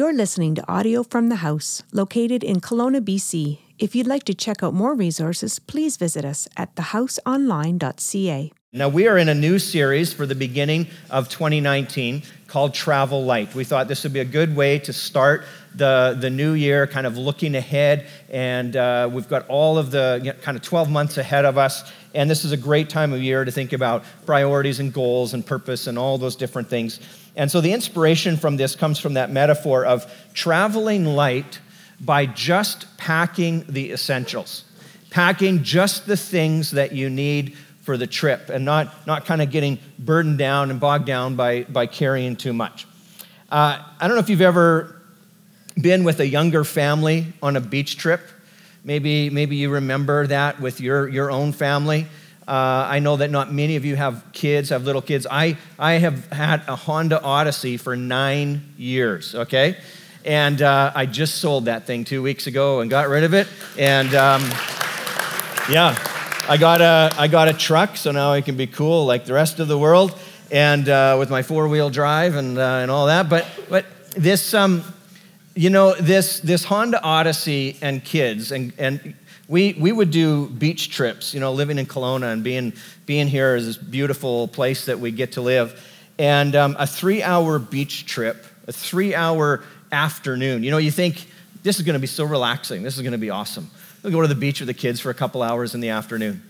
You're listening to audio from the house, located in Kelowna, BC. If you'd like to check out more resources, please visit us at thehouseonline.ca. Now, we are in a new series for the beginning of 2019 called Travel Lite. We thought this would be a good way to start the, the new year, kind of looking ahead. And uh, we've got all of the you know, kind of 12 months ahead of us. And this is a great time of year to think about priorities and goals and purpose and all those different things. And so the inspiration from this comes from that metaphor of traveling light by just packing the essentials, packing just the things that you need for the trip and not, not kind of getting burdened down and bogged down by, by carrying too much. Uh, I don't know if you've ever been with a younger family on a beach trip. Maybe, maybe you remember that with your, your own family. Uh, I know that not many of you have kids, have little kids. I, I have had a Honda Odyssey for nine years, okay? And uh, I just sold that thing two weeks ago and got rid of it. And um, yeah, I got a, I got a truck, so now I can be cool like the rest of the world, and uh, with my four-wheel drive and, uh, and all that. But, but this, um, you know, this, this Honda Odyssey and kids, and, and we, we would do beach trips, you know, living in Kelowna and being, being here is this beautiful place that we get to live. And um, a three-hour beach trip, a three-hour afternoon. You know, you think, this is going to be so relaxing. This is going to be awesome. We'll go to the beach with the kids for a couple hours in the afternoon.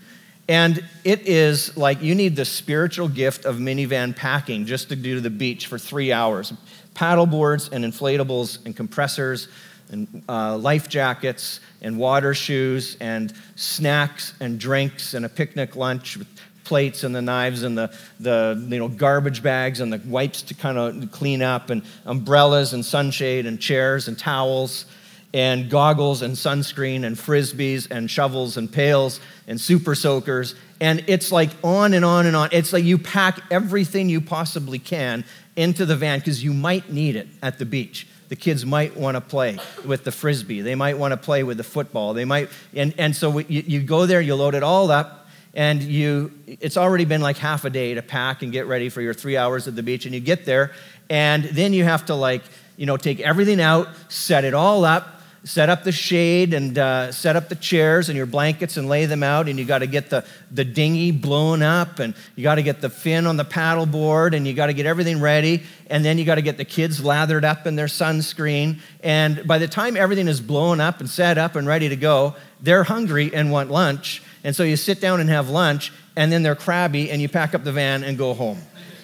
And it is like you need the spiritual gift of minivan packing just to do the beach for three hours. Paddle boards and inflatables and compressors and uh, life jackets and water shoes and snacks and drinks and a picnic lunch with plates and the knives and the, the you know, garbage bags and the wipes to kind of clean up and umbrellas and sunshade and chairs and towels and goggles and sunscreen and frisbees and shovels and pails and super soakers. And it's like on and on and on. It's like you pack everything you possibly can into the van because you might need it at the beach. The kids might want to play with the frisbee. They might want to play with the football. They might, and, and so you, you go there, you load it all up, and you it's already been like half a day to pack and get ready for your three hours at the beach and you get there and then you have to like you know take everything out set it all up set up the shade and uh, set up the chairs and your blankets and lay them out and you got to get the, the dinghy blown up and you got to get the fin on the paddle board and you got to get everything ready and then you got to get the kids lathered up in their sunscreen and by the time everything is blown up and set up and ready to go they're hungry and want lunch and so you sit down and have lunch and then they're crabby and you pack up the van and go home.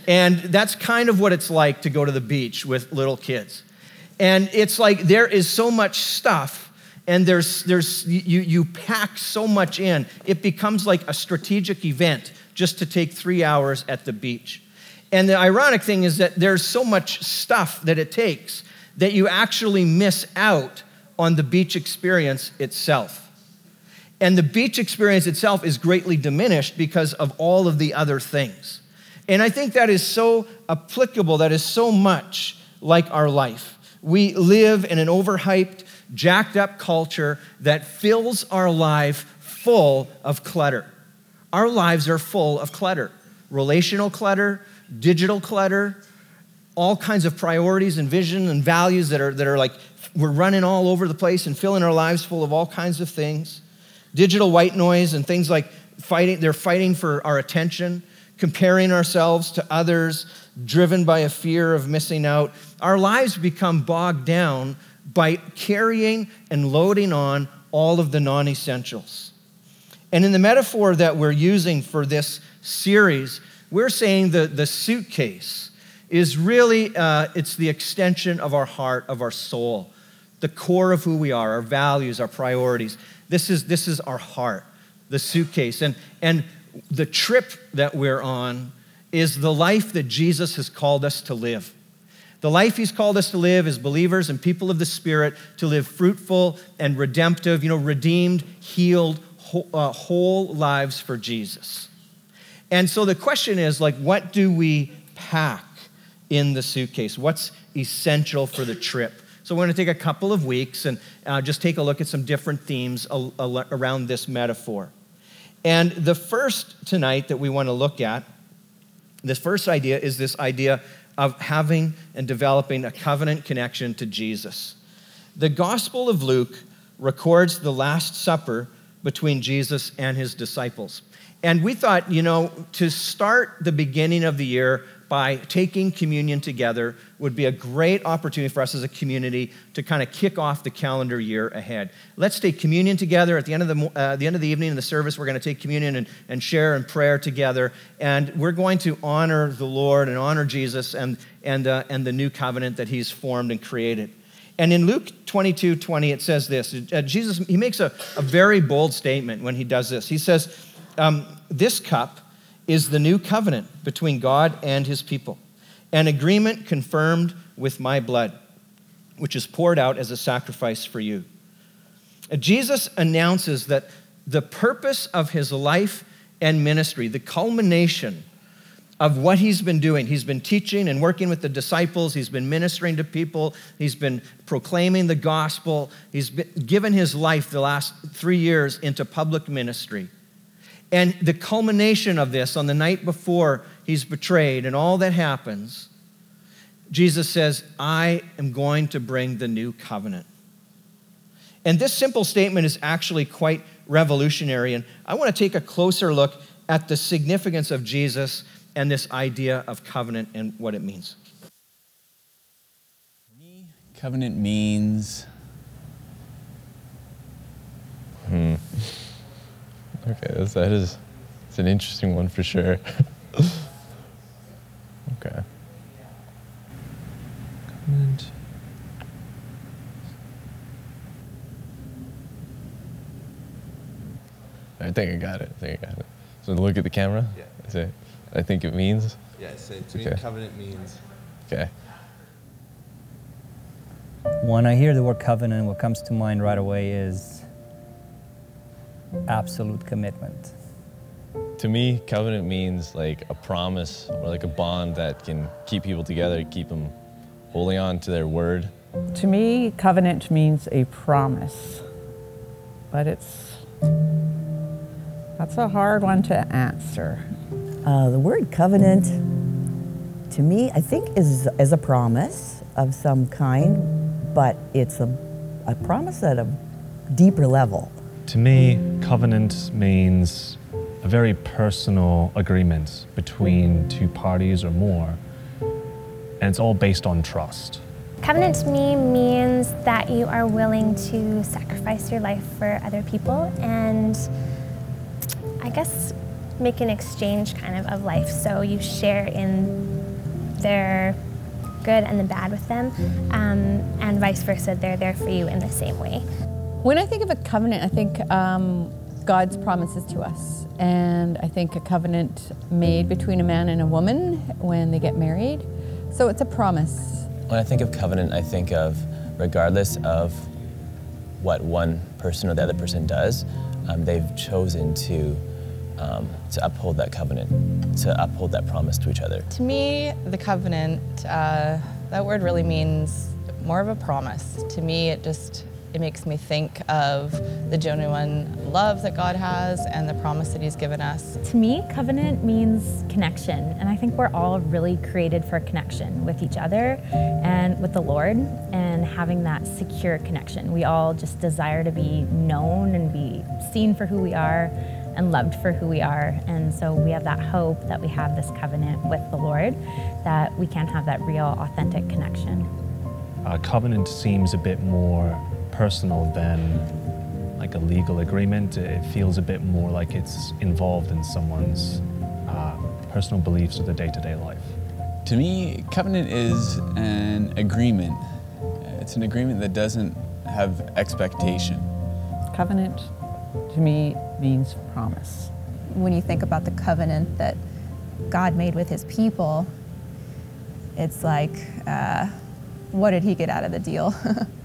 And that's kind of what it's like to go to the beach with little kids and it's like there is so much stuff and there's, there's you, you pack so much in it becomes like a strategic event just to take three hours at the beach. And the ironic thing is that there's so much stuff that it takes that you actually miss out on the beach experience itself. And the beach experience itself is greatly diminished because of all of the other things. And i think that is so applicable that is so much like our life we live in an overhyped, jacked up culture that fills our life full of clutter. Our lives are full of clutter relational clutter, digital clutter, all kinds of priorities and vision and values that are, that are like we're running all over the place and filling our lives full of all kinds of things. Digital white noise and things like fighting, they're fighting for our attention, comparing ourselves to others, driven by a fear of missing out, our lives become bogged down by carrying and loading on all of the non essentials. And in the metaphor that we're using for this series, we're saying that the suitcase is really uh, it's the extension of our heart of our soul the core of who we are our values our priorities. This is this is our heart the suitcase. And and the trip that we're on is the life that Jesus has called us to live. The life he's called us to live as believers and people of the Spirit, to live fruitful and redemptive, you know, redeemed, healed, whole, uh, whole lives for Jesus. And so the question is like, what do we pack in the suitcase? What's essential for the trip? So we're going to take a couple of weeks and uh, just take a look at some different themes around this metaphor. And the first tonight that we want to look at this first idea is this idea of having and developing a covenant connection to Jesus. The Gospel of Luke records the Last Supper between Jesus and his disciples. And we thought, you know, to start the beginning of the year by taking communion together would be a great opportunity for us as a community to kind of kick off the calendar year ahead. Let's take communion together. At the end of the, uh, the, end of the evening in the service, we're going to take communion and, and share in prayer together. And we're going to honor the Lord and honor Jesus and, and, uh, and the new covenant that he's formed and created. And in Luke 22 20, it says this uh, Jesus, he makes a, a very bold statement when he does this. He says, um, This cup is the new covenant between God and his people, an agreement confirmed with my blood, which is poured out as a sacrifice for you. Jesus announces that the purpose of his life and ministry, the culmination of what he's been doing. He's been teaching and working with the disciples. He's been ministering to people. He's been proclaiming the gospel. He's given his life the last three years into public ministry. And the culmination of this, on the night before he's betrayed and all that happens, Jesus says, I am going to bring the new covenant. And this simple statement is actually quite revolutionary. And I want to take a closer look at the significance of Jesus and this idea of covenant and what it means. covenant means. Hmm. Okay, that's, that is it's an interesting one for sure. okay. Covenant. I think I got it. I think I got it. So look at the camera. Yeah. Is it? I think it means. Yeah, so to me, covenant means. Okay. When I hear the word covenant, what comes to mind right away is absolute commitment. To me, covenant means like a promise or like a bond that can keep people together, keep them holding on to their word. To me, covenant means a promise, but it's that's a hard one to answer. Uh, the word covenant, to me, I think is is a promise of some kind, but it's a, a promise at a deeper level. To me, covenant means a very personal agreement between two parties or more, and it's all based on trust. Covenant to me means that you are willing to sacrifice your life for other people and I guess make an exchange kind of of life. So you share in their good and the bad with them, um, and vice versa. They're there for you in the same way. When I think of a covenant, I think um, God's promises to us, and I think a covenant made between a man and a woman when they get married. So it's a promise. When I think of covenant, I think of regardless of what one person or the other person does, um, they've chosen to um, to uphold that covenant, to uphold that promise to each other. To me, the covenant, uh, that word really means more of a promise. To me, it just it makes me think of the genuine love that God has and the promise that He's given us. To me, covenant means connection, and I think we're all really created for connection with each other and with the Lord and having that secure connection. We all just desire to be known and be seen for who we are and loved for who we are. And so we have that hope that we have this covenant with the Lord that we can have that real, authentic connection. A covenant seems a bit more personal than like a legal agreement. It feels a bit more like it's involved in someone's uh, personal beliefs of the day to day life. To me, covenant is an agreement. It's an agreement that doesn't have expectation. Covenant to me means promise. When you think about the covenant that God made with his people, it's like, uh, what did he get out of the deal?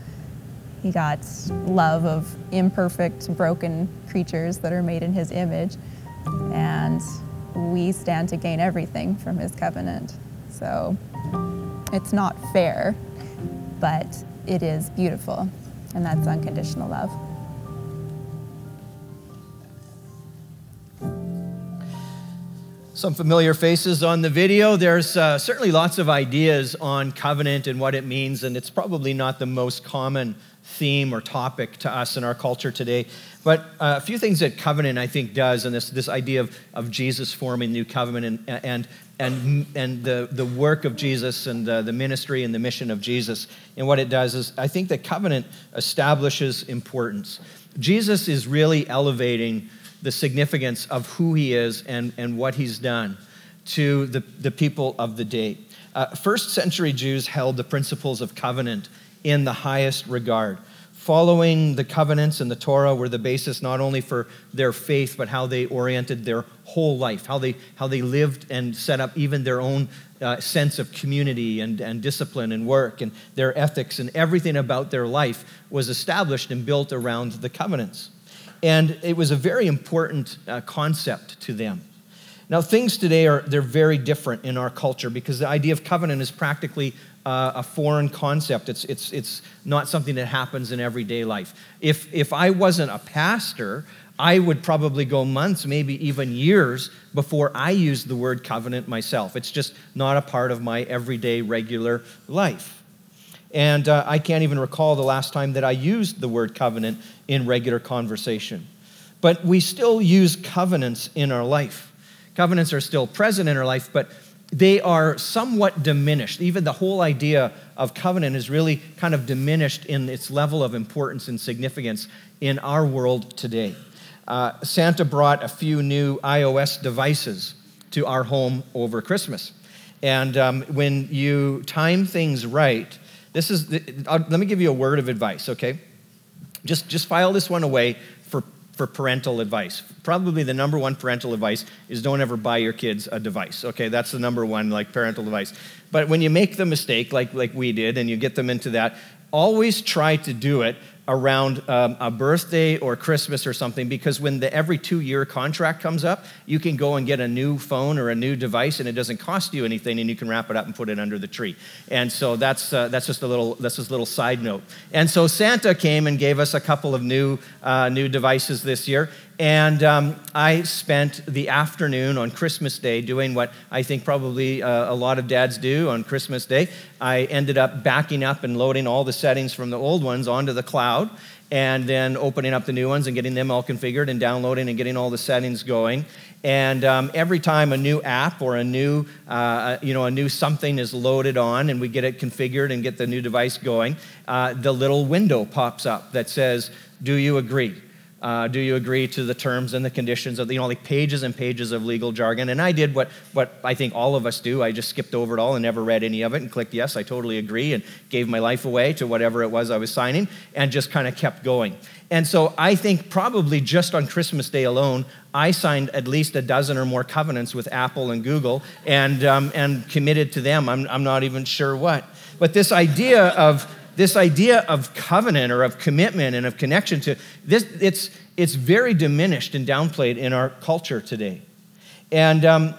he got love of imperfect, broken creatures that are made in his image. And we stand to gain everything from his covenant. So it's not fair, but it is beautiful. And that's unconditional love. Some familiar faces on the video. There's uh, certainly lots of ideas on covenant and what it means, and it's probably not the most common theme or topic to us in our culture today. But uh, a few things that covenant, I think, does, and this, this idea of, of Jesus forming new covenant and, and, and, and the, the work of Jesus and the, the ministry and the mission of Jesus, and what it does is I think that covenant establishes importance. Jesus is really elevating the significance of who he is and, and what he's done to the, the people of the day. Uh, first century Jews held the principles of covenant in the highest regard. Following the covenants and the Torah were the basis not only for their faith, but how they oriented their whole life, how they, how they lived and set up even their own uh, sense of community and, and discipline and work and their ethics and everything about their life was established and built around the covenants. And it was a very important uh, concept to them. Now, things today are they're very different in our culture because the idea of covenant is practically uh, a foreign concept. It's, it's, it's not something that happens in everyday life. If, if I wasn't a pastor, I would probably go months, maybe even years, before I used the word covenant myself. It's just not a part of my everyday, regular life. And uh, I can't even recall the last time that I used the word covenant in regular conversation. But we still use covenants in our life. Covenants are still present in our life, but they are somewhat diminished. Even the whole idea of covenant is really kind of diminished in its level of importance and significance in our world today. Uh, Santa brought a few new iOS devices to our home over Christmas. And um, when you time things right, this is, the, uh, let me give you a word of advice, okay? Just, just file this one away for parental advice. Probably the number one parental advice is don't ever buy your kids a device. Okay, that's the number one like parental advice. But when you make the mistake, like like we did, and you get them into that, always try to do it around um, a birthday or Christmas or something because when the every two year contract comes up, you can go and get a new phone or a new device and it doesn't cost you anything and you can wrap it up and put it under the tree. And so that's, uh, that's just a little that's just a little side note. And so Santa came and gave us a couple of new, uh, new devices this year. And um, I spent the afternoon on Christmas Day doing what I think probably uh, a lot of dads do on Christmas Day. I ended up backing up and loading all the settings from the old ones onto the cloud and then opening up the new ones and getting them all configured and downloading and getting all the settings going. And um, every time a new app or a new, uh, you know, a new something is loaded on and we get it configured and get the new device going, uh, the little window pops up that says, "Do you agree?" Uh, do you agree to the terms and the conditions of the, you know, like pages and pages of legal jargon? And I did what, what I think all of us do. I just skipped over it all and never read any of it and clicked yes, I totally agree, and gave my life away to whatever it was I was signing and just kind of kept going. And so I think probably just on Christmas Day alone, I signed at least a dozen or more covenants with Apple and Google and, um, and committed to them. I'm, I'm not even sure what. But this idea of this idea of covenant or of commitment and of connection to this, it's, it's very diminished and downplayed in our culture today. And um,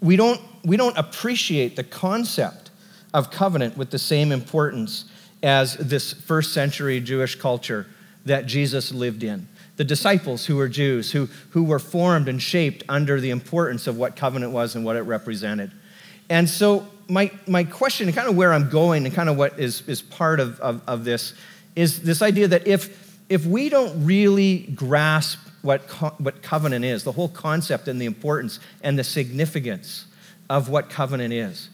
we, don't, we don't appreciate the concept of covenant with the same importance as this first century Jewish culture that Jesus lived in. The disciples who were Jews, who, who were formed and shaped under the importance of what covenant was and what it represented. And so my, my question, and kind of where I'm going, and kind of what is, is part of, of, of this, is this idea that if, if we don't really grasp what, co- what covenant is, the whole concept and the importance and the significance of what covenant is,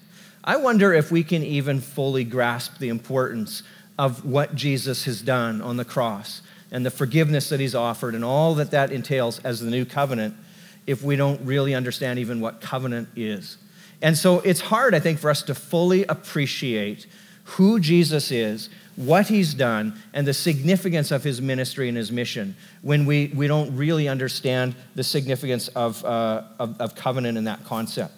I wonder if we can even fully grasp the importance of what Jesus has done on the cross and the forgiveness that he's offered and all that that entails as the new covenant if we don't really understand even what covenant is. And so it's hard, I think, for us to fully appreciate who Jesus is, what he's done, and the significance of his ministry and his mission when we, we don't really understand the significance of, uh, of, of covenant and that concept.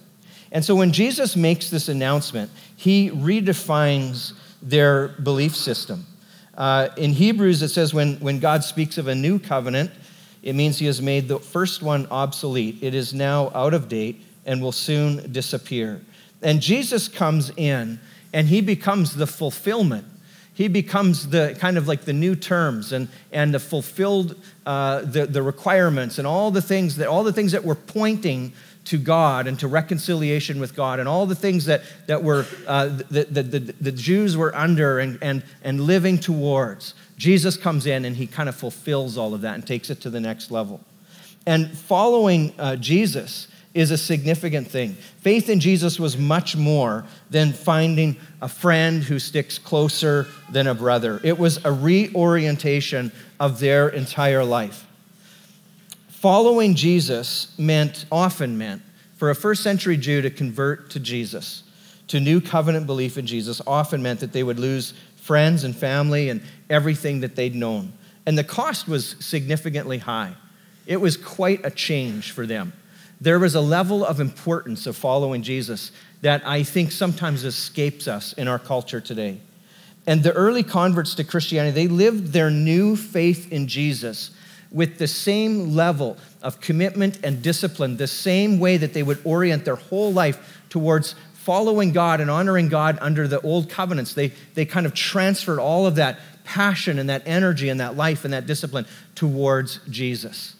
And so when Jesus makes this announcement, he redefines their belief system. Uh, in Hebrews, it says when, when God speaks of a new covenant, it means he has made the first one obsolete. It is now out of date and will soon disappear. And Jesus comes in and he becomes the fulfillment. He becomes the kind of like the new terms and, and the fulfilled uh, the, the requirements and all the things that all the things that were pointing to God and to reconciliation with God and all the things that, that were uh, the, the, the, the Jews were under and, and, and living towards. Jesus comes in and he kind of fulfills all of that and takes it to the next level. And following uh, Jesus is a significant thing. Faith in Jesus was much more than finding a friend who sticks closer than a brother, it was a reorientation of their entire life. Following Jesus meant, often meant, for a first century Jew to convert to Jesus, to new covenant belief in Jesus, often meant that they would lose friends and family and everything that they'd known. And the cost was significantly high. It was quite a change for them. There was a level of importance of following Jesus that I think sometimes escapes us in our culture today. And the early converts to Christianity, they lived their new faith in Jesus with the same level of commitment and discipline, the same way that they would orient their whole life towards following God and honoring God under the old covenants. They, they kind of transferred all of that passion and that energy and that life and that discipline towards Jesus.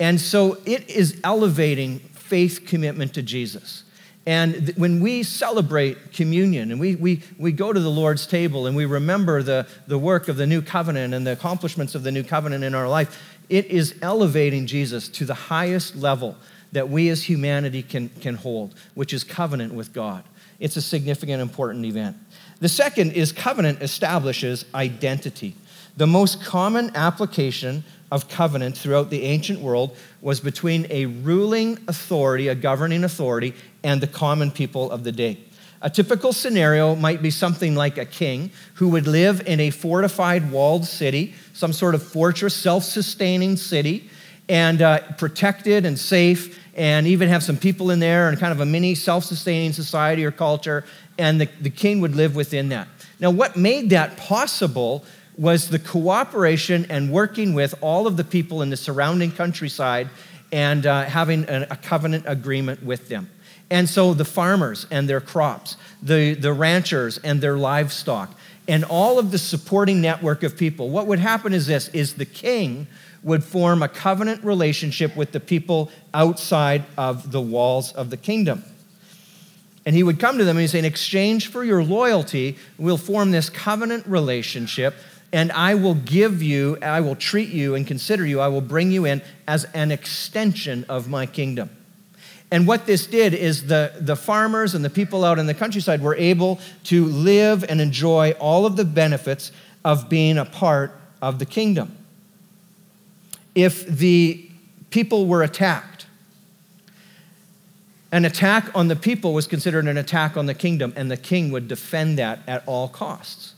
And so it is elevating faith commitment to Jesus. And th- when we celebrate communion and we, we, we go to the Lord's table and we remember the, the work of the new covenant and the accomplishments of the new covenant in our life, it is elevating Jesus to the highest level that we as humanity can, can hold, which is covenant with God. It's a significant, important event. The second is covenant establishes identity. The most common application of covenant throughout the ancient world was between a ruling authority, a governing authority, and the common people of the day. A typical scenario might be something like a king who would live in a fortified walled city, some sort of fortress, self sustaining city, and uh, protected and safe, and even have some people in there and kind of a mini self sustaining society or culture, and the, the king would live within that. Now, what made that possible was the cooperation and working with all of the people in the surrounding countryside and uh, having a, a covenant agreement with them. And so the farmers and their crops, the, the ranchers and their livestock, and all of the supporting network of people, what would happen is this is the king would form a covenant relationship with the people outside of the walls of the kingdom. And he would come to them and he'd say, In exchange for your loyalty, we'll form this covenant relationship, and I will give you, I will treat you and consider you, I will bring you in as an extension of my kingdom. And what this did is the, the farmers and the people out in the countryside were able to live and enjoy all of the benefits of being a part of the kingdom. If the people were attacked, an attack on the people was considered an attack on the kingdom, and the king would defend that at all costs.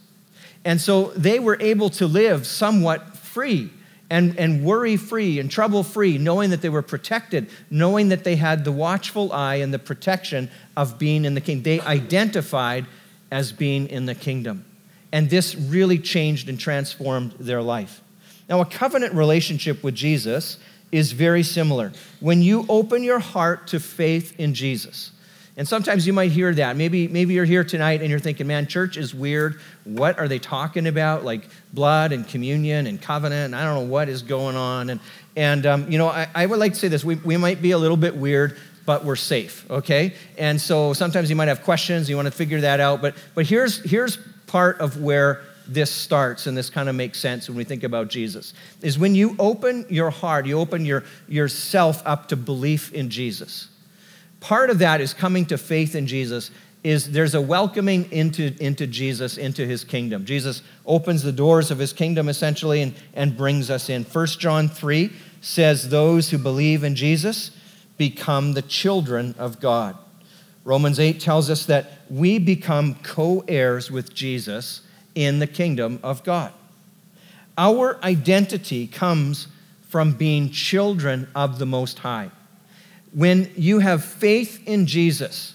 And so they were able to live somewhat free and, and worry free and trouble free, knowing that they were protected, knowing that they had the watchful eye and the protection of being in the kingdom. They identified as being in the kingdom. And this really changed and transformed their life. Now, a covenant relationship with Jesus is very similar. When you open your heart to faith in Jesus, and sometimes you might hear that. Maybe, maybe you're here tonight and you're thinking, man, church is weird. What are they talking about? Like blood and communion and covenant. And I don't know what is going on. And, and um, you know, I, I would like to say this. We, we might be a little bit weird, but we're safe, okay? And so sometimes you might have questions. You want to figure that out. But, but here's, here's part of where this starts and this kind of makes sense when we think about Jesus is when you open your heart, you open your, yourself up to belief in Jesus part of that is coming to faith in Jesus is there's a welcoming into, into Jesus, into his kingdom. Jesus opens the doors of his kingdom essentially and, and brings us in. 1 John 3 says, Those who believe in Jesus become the children of God. Romans 8 tells us that we become co heirs with Jesus in the kingdom of God. Our identity comes from being children of the Most High. When you have faith in Jesus,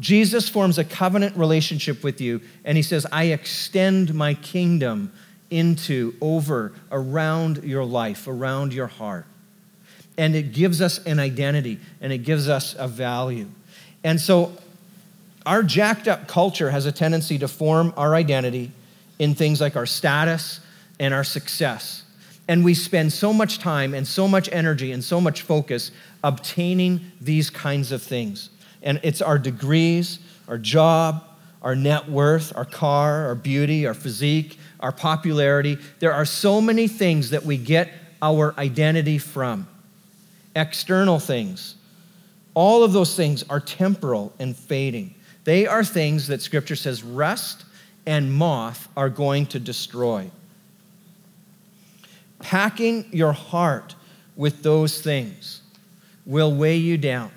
Jesus forms a covenant relationship with you, and he says, I extend my kingdom into, over, around your life, around your heart. And it gives us an identity and it gives us a value. And so, our jacked up culture has a tendency to form our identity in things like our status and our success. And we spend so much time and so much energy and so much focus obtaining these kinds of things. And it's our degrees, our job, our net worth, our car, our beauty, our physique, our popularity. There are so many things that we get our identity from. External things. All of those things are temporal and fading. They are things that Scripture says rust and moth are going to destroy. Packing your heart with those things will weigh you down,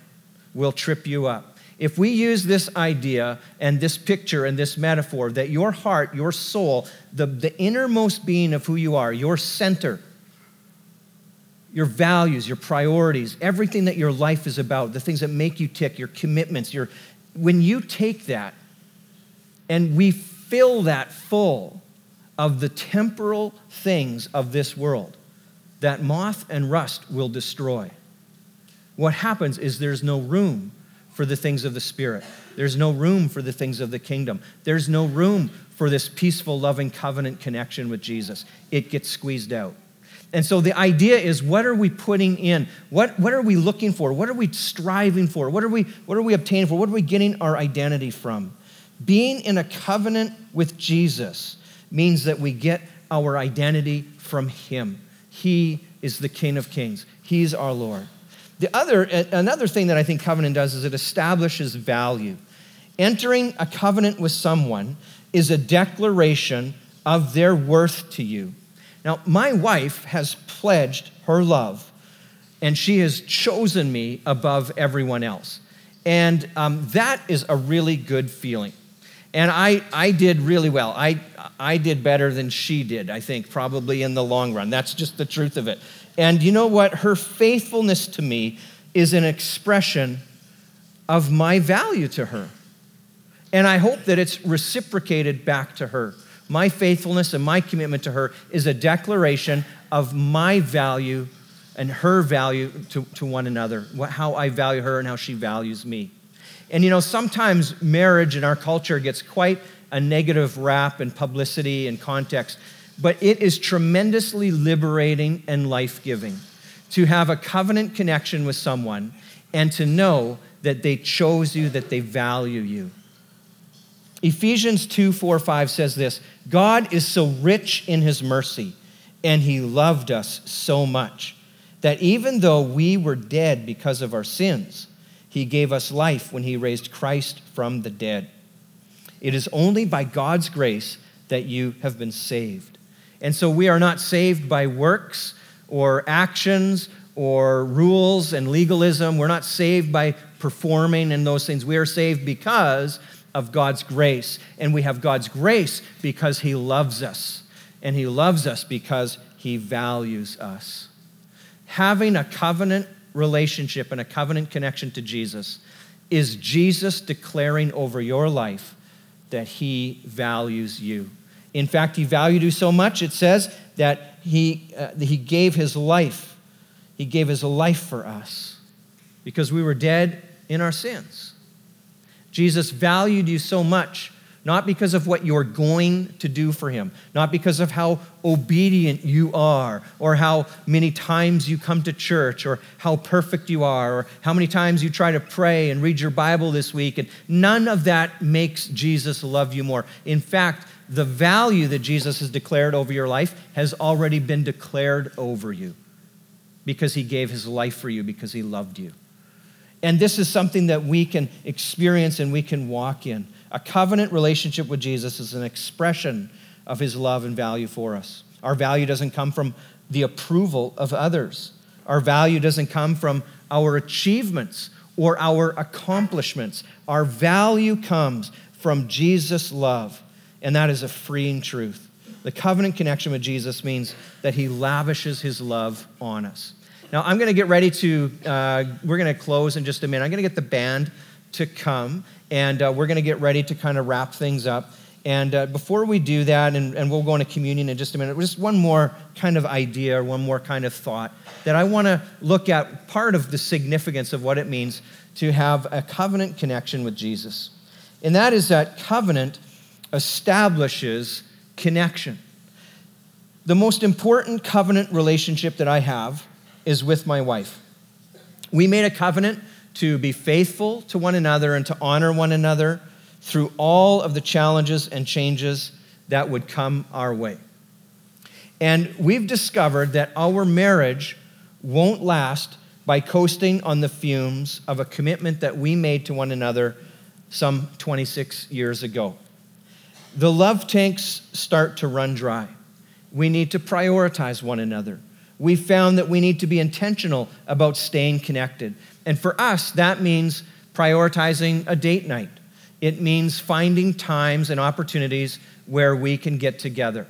will trip you up. If we use this idea and this picture and this metaphor that your heart, your soul, the, the innermost being of who you are, your center, your values, your priorities, everything that your life is about, the things that make you tick, your commitments, your when you take that and we fill that full of the temporal things of this world that moth and rust will destroy. What happens is there's no room for the things of the Spirit. There's no room for the things of the kingdom. There's no room for this peaceful, loving covenant connection with Jesus. It gets squeezed out. And so the idea is what are we putting in? What, what are we looking for? What are we striving for? What are, we, what are we obtaining for? What are we getting our identity from? Being in a covenant with Jesus means that we get our identity from Him. He is the King of Kings, He's our Lord. The other, another thing that I think covenant does is it establishes value. Entering a covenant with someone is a declaration of their worth to you. Now, my wife has pledged her love, and she has chosen me above everyone else. And um, that is a really good feeling. And I, I did really well. I, I did better than she did, I think, probably in the long run. That's just the truth of it. And you know what? Her faithfulness to me is an expression of my value to her. And I hope that it's reciprocated back to her. My faithfulness and my commitment to her is a declaration of my value and her value to, to one another, how I value her and how she values me. And you know, sometimes marriage in our culture gets quite a negative rap and publicity and context, but it is tremendously liberating and life giving to have a covenant connection with someone and to know that they chose you, that they value you. Ephesians 2 4 5 says this God is so rich in his mercy, and he loved us so much that even though we were dead because of our sins, he gave us life when He raised Christ from the dead. It is only by God's grace that you have been saved. And so we are not saved by works or actions or rules and legalism. We're not saved by performing and those things. We are saved because of God's grace. And we have God's grace because He loves us. And He loves us because He values us. Having a covenant relationship and a covenant connection to Jesus is Jesus declaring over your life that he values you. In fact, he valued you so much, it says that he, uh, he gave his life. He gave his life for us because we were dead in our sins. Jesus valued you so much not because of what you're going to do for him, not because of how obedient you are, or how many times you come to church, or how perfect you are, or how many times you try to pray and read your Bible this week. And none of that makes Jesus love you more. In fact, the value that Jesus has declared over your life has already been declared over you because he gave his life for you, because he loved you. And this is something that we can experience and we can walk in. A covenant relationship with Jesus is an expression of his love and value for us. Our value doesn't come from the approval of others, our value doesn't come from our achievements or our accomplishments. Our value comes from Jesus' love, and that is a freeing truth. The covenant connection with Jesus means that he lavishes his love on us. Now, I'm going to get ready to, uh, we're going to close in just a minute. I'm going to get the band to come and uh, we're going to get ready to kind of wrap things up. And uh, before we do that, and, and we'll go into communion in just a minute, just one more kind of idea one more kind of thought that I want to look at part of the significance of what it means to have a covenant connection with Jesus. And that is that covenant establishes connection. The most important covenant relationship that I have is with my wife. We made a covenant to be faithful to one another and to honor one another through all of the challenges and changes that would come our way. And we've discovered that our marriage won't last by coasting on the fumes of a commitment that we made to one another some 26 years ago. The love tanks start to run dry. We need to prioritize one another. We found that we need to be intentional about staying connected. And for us, that means prioritizing a date night. It means finding times and opportunities where we can get together.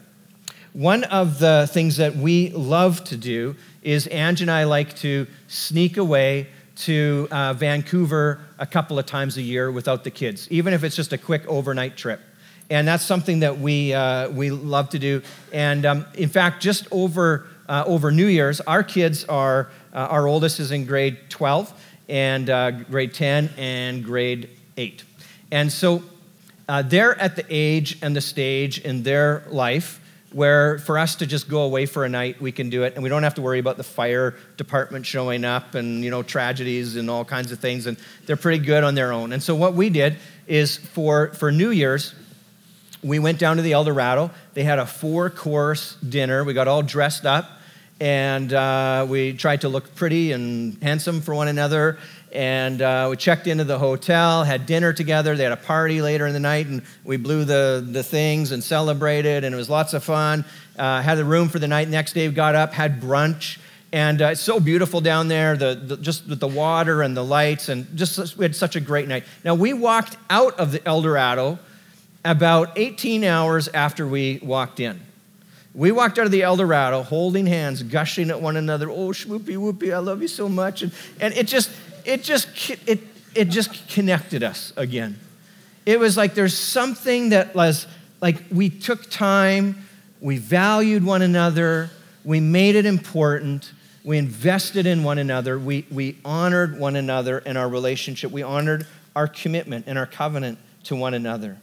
One of the things that we love to do is Ange and I like to sneak away to uh, Vancouver a couple of times a year without the kids, even if it's just a quick overnight trip. And that's something that we, uh, we love to do. And um, in fact, just over, uh, over New Year's, our kids are, uh, our oldest is in grade 12, and uh, grade 10, and grade 8. And so uh, they're at the age and the stage in their life where for us to just go away for a night, we can do it, and we don't have to worry about the fire department showing up and you know tragedies and all kinds of things. And they're pretty good on their own. And so what we did is for for New Year's, we went down to the Eldorado. They had a four course dinner. We got all dressed up, and uh, we tried to look pretty and handsome for one another and uh, we checked into the hotel, had dinner together. They had a party later in the night, and we blew the, the things and celebrated, and it was lots of fun. Uh, had a room for the night. Next day, we got up, had brunch, and uh, it's so beautiful down there, the, the, just with the water and the lights, and just we had such a great night. Now, we walked out of the Eldorado about 18 hours after we walked in. We walked out of the Eldorado holding hands, gushing at one another. Oh, schmoopy whoopie, I love you so much. And, and it just, it just it, it just connected us again. It was like there's something that was like we took time, we valued one another, we made it important, we invested in one another, we, we honored one another in our relationship, we honored our commitment and our covenant to one another.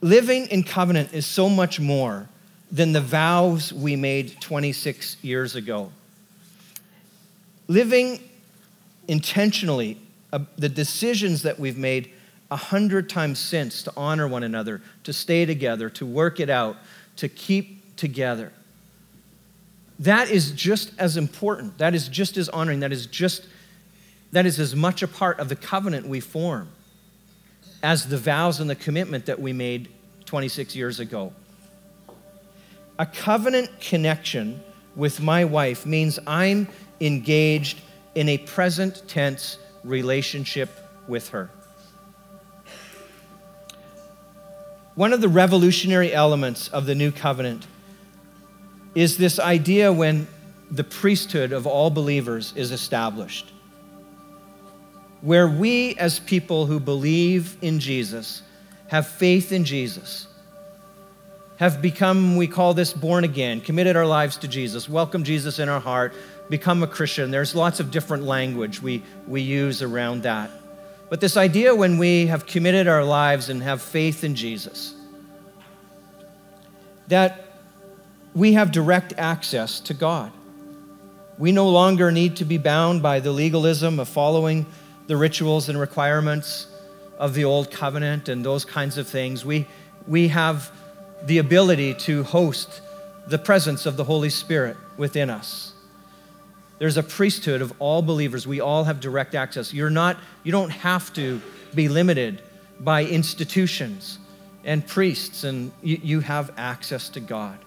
Living in covenant is so much more than the vows we made 26 years ago living intentionally, uh, the decisions that we've made a hundred times since to honor one another, to stay together, to work it out, to keep together. That is just as important. That is just as honoring. That is just that is as much a part of the covenant we form as the vows and the commitment that we made 26 years ago. A covenant connection with my wife means I'm engaged in a present tense relationship with her. One of the revolutionary elements of the new covenant is this idea when the priesthood of all believers is established, where we, as people who believe in Jesus, have faith in Jesus, have become, we call this born again, committed our lives to Jesus, welcome Jesus in our heart, become a Christian. There's lots of different language we, we use around that. But this idea when we have committed our lives and have faith in Jesus, that we have direct access to God. We no longer need to be bound by the legalism of following the rituals and requirements of the old covenant and those kinds of things. We, we have the ability to host the presence of the Holy Spirit within us. There's a priesthood of all believers. We all have direct access. You're not, you don't have to be limited by institutions and priests, and you, you have access to God.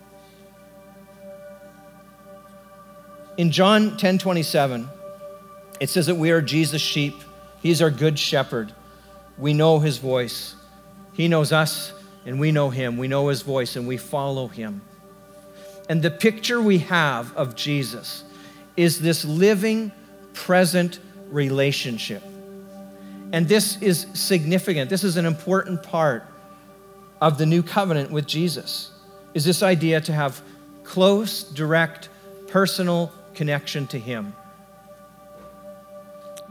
In John 10 27, it says that we are Jesus' sheep. He's our good shepherd. We know his voice. He knows us, and we know him. We know his voice, and we follow him. And the picture we have of Jesus is this living, present relationship. And this is significant. This is an important part of the new covenant with Jesus. Is this idea to have close, direct, personal connection to him.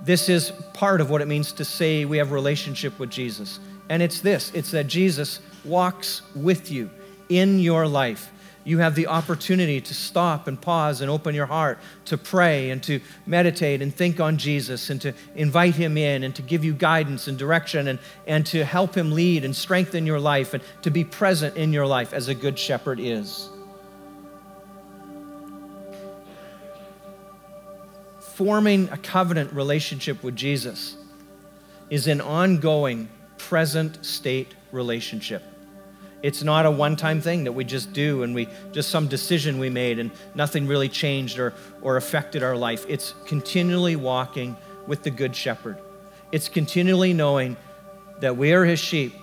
This is part of what it means to say we have relationship with Jesus. And it's this, it's that Jesus walks with you in your life, you have the opportunity to stop and pause and open your heart to pray and to meditate and think on Jesus and to invite Him in and to give you guidance and direction and, and to help Him lead and strengthen your life and to be present in your life as a good shepherd is. Forming a covenant relationship with Jesus is an ongoing, present state relationship. It's not a one time thing that we just do and we just some decision we made and nothing really changed or, or affected our life. It's continually walking with the Good Shepherd. It's continually knowing that we are His sheep.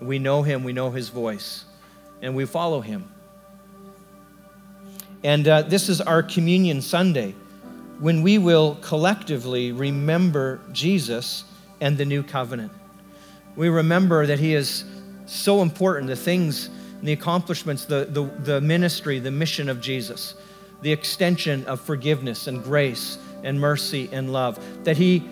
We know Him, we know His voice, and we follow Him. And uh, this is our Communion Sunday when we will collectively remember Jesus and the new covenant. We remember that He is so important the things the accomplishments, the, the, the ministry, the mission of Jesus, the extension of forgiveness and grace and mercy and love, that He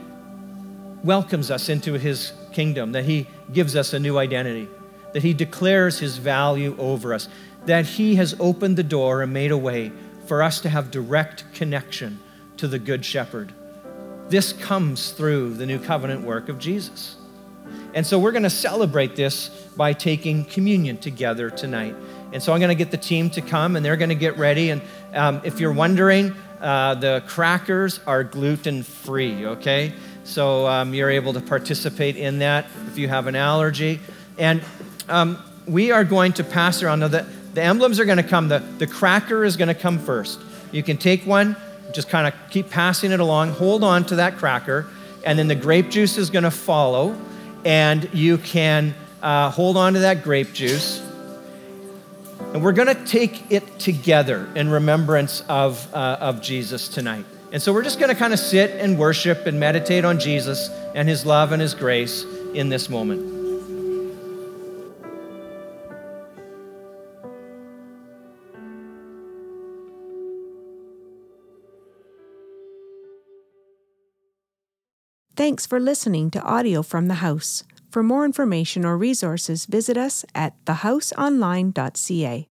welcomes us into His kingdom, that He gives us a new identity, that He declares His value over us, that He has opened the door and made a way for us to have direct connection to the Good Shepherd. This comes through the new covenant work of Jesus. And so we're going to celebrate this by taking communion together tonight. And so I'm going to get the team to come and they're going to get ready. And um, if you're wondering, uh, the crackers are gluten free, okay? So um, you're able to participate in that if you have an allergy. And um, we are going to pass around. Now, the, the emblems are going to come, the, the cracker is going to come first. You can take one, just kind of keep passing it along, hold on to that cracker, and then the grape juice is going to follow and you can uh, hold on to that grape juice. And we're going to take it together in remembrance of, uh, of Jesus tonight. And so we're just going to kind of sit and worship and meditate on Jesus and his love and his grace in this moment. Thanks for listening to audio from the house. For more information or resources, visit us at thehouseonline.ca.